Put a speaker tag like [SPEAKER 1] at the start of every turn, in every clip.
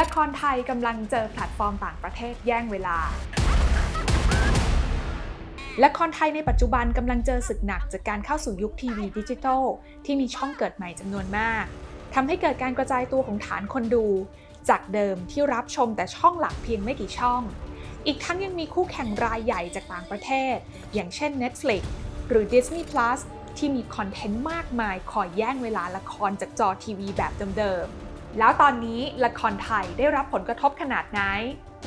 [SPEAKER 1] ละครไทยกำลังเจอแพลตฟอร์มต่างประเทศแย่งเวลา ละครไทยในปัจจุบันกำลังเจอศึกหนักจากการเข้าสู่ยุคทีวีดิจิทัลที่มีช่องเกิดใหม่จำนวนมากทำให้เกิดการกระจายตัวของฐานคนดู จากเดิมที่รับชมแต่ช่องหลักเพียงไม่กี่ช่อง อีกทั้งยังมีคู่แข่งรายใหญ่จากต่างประเทศ อย่างเช่น Netflix หรือ Disney Plus ที่มีคอนเทนต์มากมายคอยแย่งเวลาละครจากจอทีวีแบบเดิมๆ แล้วตอนนี้ละครไทยได้รับผลกระทบขนาดไหน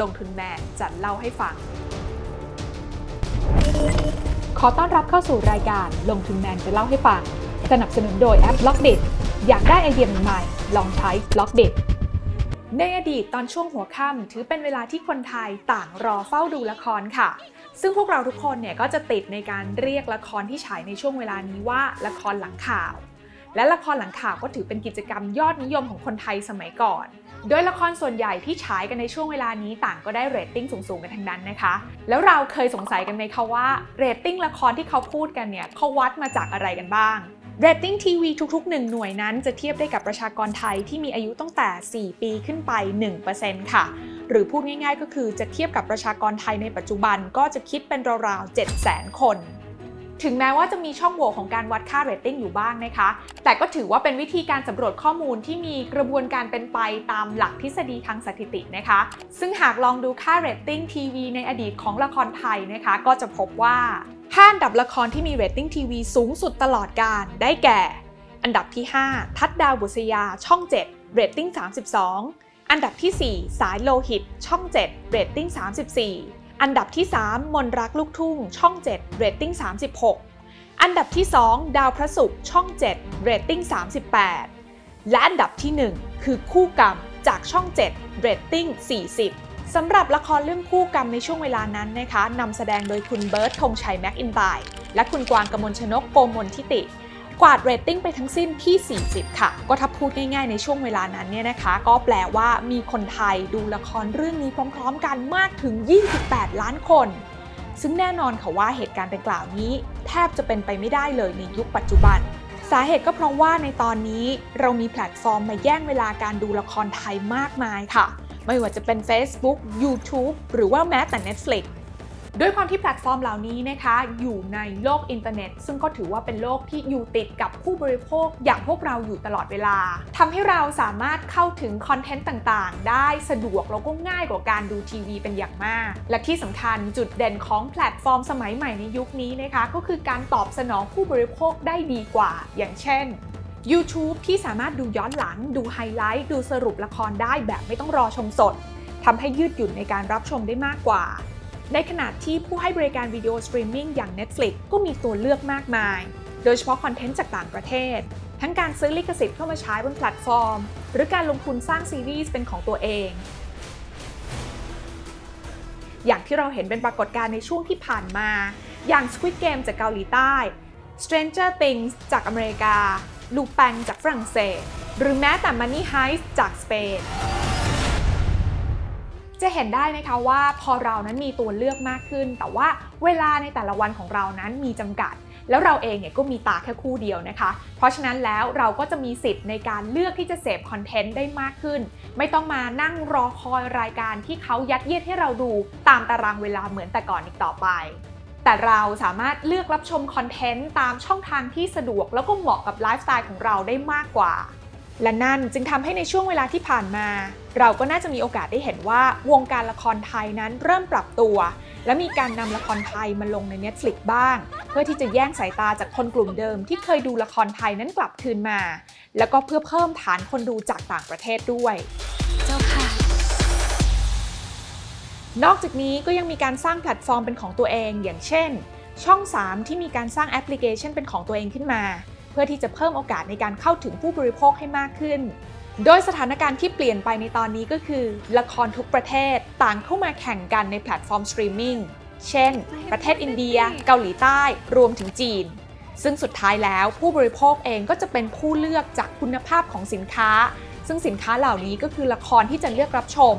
[SPEAKER 1] ลงทุนแมนจะเล่าให้ฟัง ขอต้อนรับเข้าสู่รายการลงทุนแมนจะเล่าให้ฟัง สนับสนุนโดยแอป b ล็อกเด็อยากได้ไอเดียใหม่ๆลองใช้ b ล็อกเด็ในอดีตตอนช่วงหัวค่ำถือเป็นเวลาที่คนไทยต่างรอเฝ้าดูละครค่ะ ซึ่งพวกเราทุกคนเนี่ยก็จะติดในการเรียกละครที่ฉายในช่วงเวลานี้ว่าละครหลังข่าว และละครหลังข่าวก็ถือเป็นกิจกรรมยอดนิยมของคนไทยสมัยก่อน โดยละครส่วนใหญ่ที่ฉายกันในช่วงเวลานี้ต่างก็ได้เรตติ้งสูงๆกันทั้งนั้นนะคะ แล้วเราเคยสงสัยกันไหมคะว่าเรตติ้งละครที่เขาพูดกันเนี่ยเขาวัดมาจากอะไรกันบ้างเรตติ้งทีวีทุกๆ 1 หน่วยนั้นจะเทียบได้กับประชากรไทยที่มีอายุตั้งแต่ 4 ปีขึ้นไป 1%ค่ะ หรือพูดง่ายๆก็คือจะเทียบกับประชากรไทยในปัจจุบันก็จะคิดเป็นราวๆ700,000 คน ถึงแม้ว่าจะมีช่องโหว่ของการวัดค่าเรตติ้งอยู่บ้างนะคะ แต่ก็ถือว่าเป็นวิธีการสำรวจข้อมูลที่มีกระบวนการเป็นไปตามหลักทฤษฎีทางสถิตินะคะ ซึ่งหากลองดูค่าเรตติ้งทีวีในอดีตของละครไทยนะคะ ก็จะพบว่า5อันดับละครที่มีเรตติ้งทีวีสูงสุดตลอดกาลได้แก่ อันดับที่ 5 ทัดดาวบุษยาช่อง 7 เรตติ้ง 32 อันดับที่ 4 สายโลหิต ช่อง 7 เรตติ้ง 34 อันดับที่ 3 มนรักลูกทุ่ง ช่อง 7 เรตติ้ง 36 อันดับที่ 2 ดาวพระศุกร์ช่อง 7 เรตติ้ง 38 และอันดับที่ 1 คือคู่กรรมจากช่อง 7 เรตติ้ง 40 สำหรับละครเรื่องคู่กรรมในช่วงเวลานั้นนะคะนำแสดงโดยคุณเบิร์ดธงชัยแมคอินไตย์และคุณกวางกมลชนกโกมลฐิติ กวาดเรตติ้งไปทั้งสิ้นที่ 40 ค่ะ ก็ถ้าพูดง่ายๆในช่วงเวลานั้นเนี่ยนะคะ ก็แปลว่ามีคนไทยดูละครเรื่องนี้พร้อมๆ กันมากถึง 28 ล้านคน ซึ่งแน่นอนค่ะว่าเหตุการณ์ดังกล่าวนี้ แทบจะเป็นไปไม่ได้เลยในยุคปัจจุบันสาเหตุก็เพราะว่าในตอนนี้เรามีแพลตฟอร์มมาแย่งเวลาการดูละครไทยมากมายค่ะ ไม่ว่าจะเป็น Facebook YouTube หรือว่าแม้แต่ Netflix ด้วยความที่แพลตฟอร์มเหล่านี้นะคะอยู่ในโลกอินเทอร์เน็ต ซึ่งก็ถือว่าเป็นโลกที่อยู่ติดกับผู้บริโภคอย่างพวกเราอยู่ตลอดเวลาทำให้เราสามารถเข้าถึงคอนเทนต์ต่างๆ ได้สะดวกแล้วก็ง่ายกว่าการดูทีวีเป็นอย่างมาก และที่สำคัญจุดเด่นของแพลตฟอร์มสมัยใหม่ในยุคนี้นะคะก็คือการตอบสนองผู้บริโภคได้ดีกว่า อย่างเช่น YouTube ที่สามารถดูย้อนหลัง ดูไฮไลท์ ดูสรุปละครได้แบบไม่ต้องรอชมสดทำให้ยืดหยุ่นในการรับชมได้มากกว่า ในขณะที่ผู้ให้บริการวิดีโอสตรีมมิ่งอย่าง Netflix ก็มีตัวเลือกมากมาย โดยเฉพาะคอนเทนต์จากต่างประเทศ ทั้งการซื้อลิขสิทธิ์เข้ามาใช้บนแพลตฟอร์ม หรือการลงทุนสร้างซีรีส์เป็นของตัวเอง อย่างที่เราเห็นเป็นปรากฏการณ์ในช่วงที่ผ่านมา อย่าง Squid Game จากเกาหลีใต้ Stranger Things จากอเมริกา ลูแปงจากฝรั่งเศส หรือแม้แต่ Money Heist จากสเปน จะเห็นได้นะคะว่าพอเรานั้นมีตัวเลือกมากขึ้น แต่ว่าเวลาในแต่ละวันของเรานั้นมีจำกัด แล้วเราเองเนี่ยก็มีตาแค่คู่เดียวนะคะ เพราะฉะนั้นแล้วเราก็จะมีสิทธิ์ในการเลือกที่จะเสพคอนเทนต์ได้มากขึ้น ไม่ต้องมานั่งรอคอยรายการที่เขายัดเยียดให้เราดูตามตารางเวลาเหมือนแต่ก่อนอีกต่อไปแต่เราสามารถเลือกรับชมคอนเทนต์ตามช่องทางที่สะดวก แล้วก็เหมาะกับไลฟ์สไตล์ของเราได้มากกว่า และนั่นจึงทำให้ในช่วงเวลาที่ผ่านมา เราก็น่าจะมีโอกาสได้เห็นว่าวงการละครไทยนั้นเริ่มปรับตัว และมีการนำละครไทยมาลงใน Netflix บ้าง เพื่อที่จะแย่งสายตาจากคนกลุ่มเดิมที่เคยดูละครไทยนั้นกลับคืนมา แล้วก็เพื่อเพิ่มฐานคนดูจากต่างประเทศด้วย
[SPEAKER 2] เจ้าค่ะ
[SPEAKER 1] นอกจากนี้ก็ยังมีการสร้างแพลตฟอร์มเป็นของตัวเองอย่างเช่น ช่อง 3 ที่มีการสร้างแอปพลิเคชันเป็นของตัวเองขึ้นมา เพื่อที่จะเพิ่มโอกาสในการเข้าถึงผู้บริโภคให้มากขึ้น โดยสถานการณ์ที่เปลี่ยนไปในตอนนี้ก็คือ ละครทุกประเทศต่างเข้ามาแข่งกันในแพลตฟอร์มสตรีมมิ่ง เช่น ประเทศอินเดีย เกาหลีใต้ รวมถึงจีน ซึ่งสุดท้ายแล้วผู้บริโภคเองก็จะเป็นผู้เลือกจากคุณภาพของสินค้า ซึ่งสินค้าเหล่านี้ก็คือละครที่จะเลือกรับชม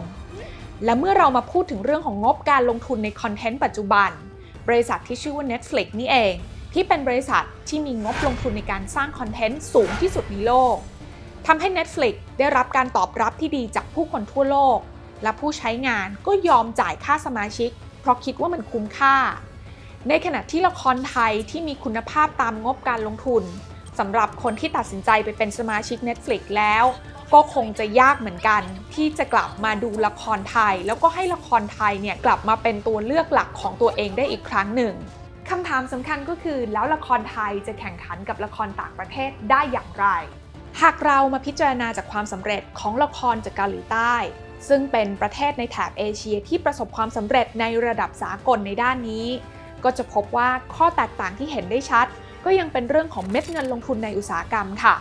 [SPEAKER 1] และเมื่อเรามาพูดถึงเรื่องของงบการลงทุนในคอนเทนต์ปัจจุบัน บริษัทที่ชื่อว่า Netflix นี่เอง ที่เป็นบริษัทที่มีงบลงทุนในการสร้างคอนเทนต์สูงที่สุดในโลก ทำให้ Netflix ได้รับการตอบรับที่ดีจากผู้คนทั่วโลก และผู้ใช้งานก็ยอมจ่ายค่าสมาชิก เพราะคิดว่ามันคุ้มค่า ในขณะที่ละครไทยที่มีคุณภาพตามงบการลงทุนสำหรับคนที่ตัดสินใจไปเป็นสมาชิก Netflix แล้ว ก็คงจะยากเหมือนกัน ที่จะกลับมาดูละครไทย แล้วก็ให้ละครไทยเนี่ยกลับมาเป็นตัวเลือกหลักของตัวเองได้อีกครั้งหนึ่งคำถามสำคัญก็คือแล้วละครไทยจะแข่งขันกับละครต่างประเทศได้อย่างไร หากเรามาพิจารณาจากความสำเร็จของละครจากเกาหลีใต้ ซึ่งเป็นประเทศในแถบเอเชียที่ประสบความสำเร็จในระดับสากลในด้านนี้ ก็จะพบว่าข้อแตกต่างที่เห็นได้ชัด ก็ยังเป็นเรื่องของเม็ดเงินลงทุนในอุตสาหกรรมค่ะ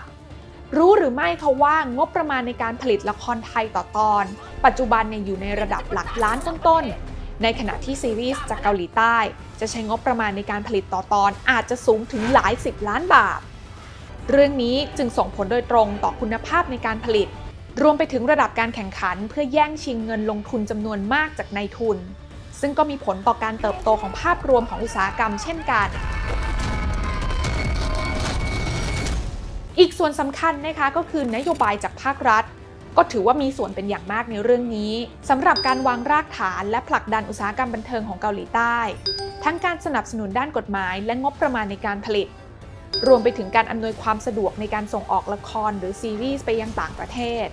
[SPEAKER 1] รู้หรือไม่คะว่างบประมาณในการผลิตละครไทยต่อตอน ปัจจุบันเนี่ยอยู่ในระดับหลักล้านต้นๆ ในขณะที่ซีรีส์จากเกาหลีใต้ จะใช้งบประมาณในการผลิตต่อตอนอาจจะสูงถึงหลายสิบล้านบาท เรื่องนี้จึงส่งผลโดยตรงต่อคุณภาพในการผลิต รวมไปถึงระดับการแข่งขันเพื่อแย่งชิงเงินลงทุนจำนวนมากจากนายทุน ซึ่งก็มีผลต่อการเติบโตของภาพรวมของอุตสาหกรรมเช่นกัน อีกส่วนสำคัญนะคะก็คือนโยบายจากภาครัฐ ก็ถือว่ามีส่วนเป็นอย่างมากในเรื่องนี้สำหรับการวางรากฐานและผลักดันอุตสาหกรรมบันเทิงของเกาหลีใต้ ทั้งการสนับสนุนด้านกฎหมายและงบประมาณในการผลิต รวมไปถึงการอำนวยความสะดวกในการส่งออกละครหรือซีรีส์ไปยังต่างประเทศ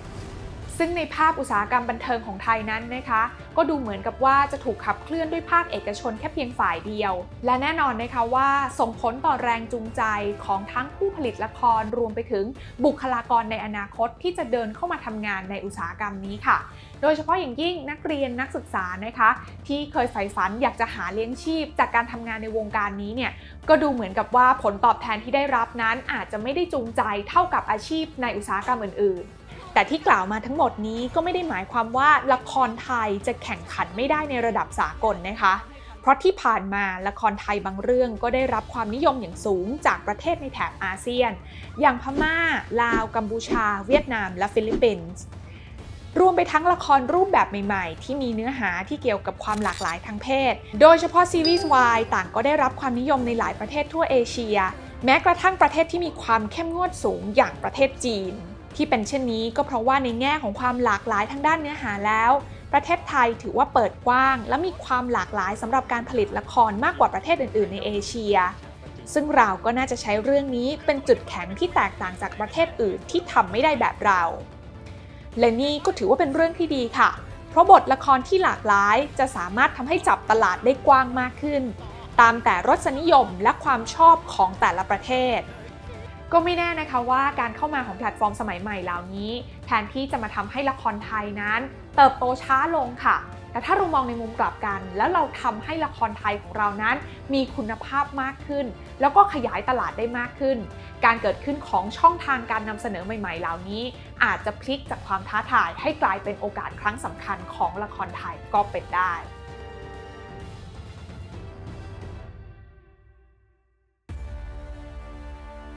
[SPEAKER 1] ซึ่งในภาพอุตสาหกรรมบันเทิงของไทยนั้นนะคะ ก็ดูเหมือนกับว่าจะถูกขับเคลื่อนด้วยภาคเอกชนแค่เพียงฝ่ายเดียว และแน่นอนนะคะว่าส่งผลต่อแรงจูงใจของทั้งผู้ผลิตละครรวมไปถึงบุคลากรในอนาคตที่จะเดินเข้ามาทำงานในอุตสาหกรรมนี้ค่ะ โดยเฉพาะอย่างยิ่งนักเรียนนักศึกษานะคะ ที่เคยใฝ่ฝันอยากจะหาเลี้ยงชีพ จากการทำงานในวงการนี้เนี่ยก็ดูเหมือนกับว่าผลตอบแทนที่ได้รับนั้นอาจจะไม่ได้จูงใจเท่ากับอาชีพในอุตสาหกรรมอื่นๆ แต่ที่กล่าวมาทั้งหมดนี้ก็ไม่ได้หมายความว่าละครไทยจะแข่งขันไม่ได้ในระดับสากลนะคะ เพราะที่ผ่านมาละครไทยบางเรื่องก็ได้รับความนิยมอย่างสูงจากประเทศในแถบอาเซียน อย่างพม่า ลาว กัมพูชา เวียดนาม และฟิลิปปินส์รวมไปทั้งละครรูปแบบใหม่ๆ ที่มีเนื้อหาที่เกี่ยวกับความหลากหลายทางเพศ โดยเฉพาะซีรีส์วายต่างก็ได้รับความนิยมในหลายประเทศทั่วเอเชีย แม้กระทั่งประเทศที่มีความเข้มงวดสูงอย่างประเทศจีน ที่เป็นเช่นนี้ก็เพราะว่าในแง่ของความหลากหลายทางด้านเนื้อหาแล้ว ประเทศไทยถือว่าเปิดกว้าง และมีความหลากหลายสำหรับการผลิตละครมากกว่าประเทศอื่น ๆ ในเอเชีย ซึ่งเราก็น่าจะใช้เรื่องนี้เป็นจุดแข็งที่แตกต่างจากประเทศอื่นที่ทำไม่ได้แบบเรา และนี่ก็ถือว่าเป็นเรื่องที่ดีค่ะ เพราะบทละครที่หลากหลายจะสามารถทำให้จับตลาดได้กว้างมากขึ้น ตามแต่รสนิยมและความชอบของแต่ละประเทศ ก็ไม่แน่นะคะว่าการเข้ามาของแพลตฟอร์มสมัยใหม่เหล่านี้ แทนที่จะมาทำให้ละครไทยนั้น เติบโตช้าลงค่ะ แต่ถ้าเรามองในมุมกลับกัน แล้วเราทำให้ละครไทยของเรานั้น มีคุณภาพมากขึ้น แล้วก็ขยายตลาดได้มากขึ้น การเกิดขึ้นของช่องทางการนำเสนอใหม่ๆ เหล่านี้ อาจจะพลิกจากความท้าทายให้กลายเป็นโอกาสครั้งสำคัญของละครไทยก็เป็นได้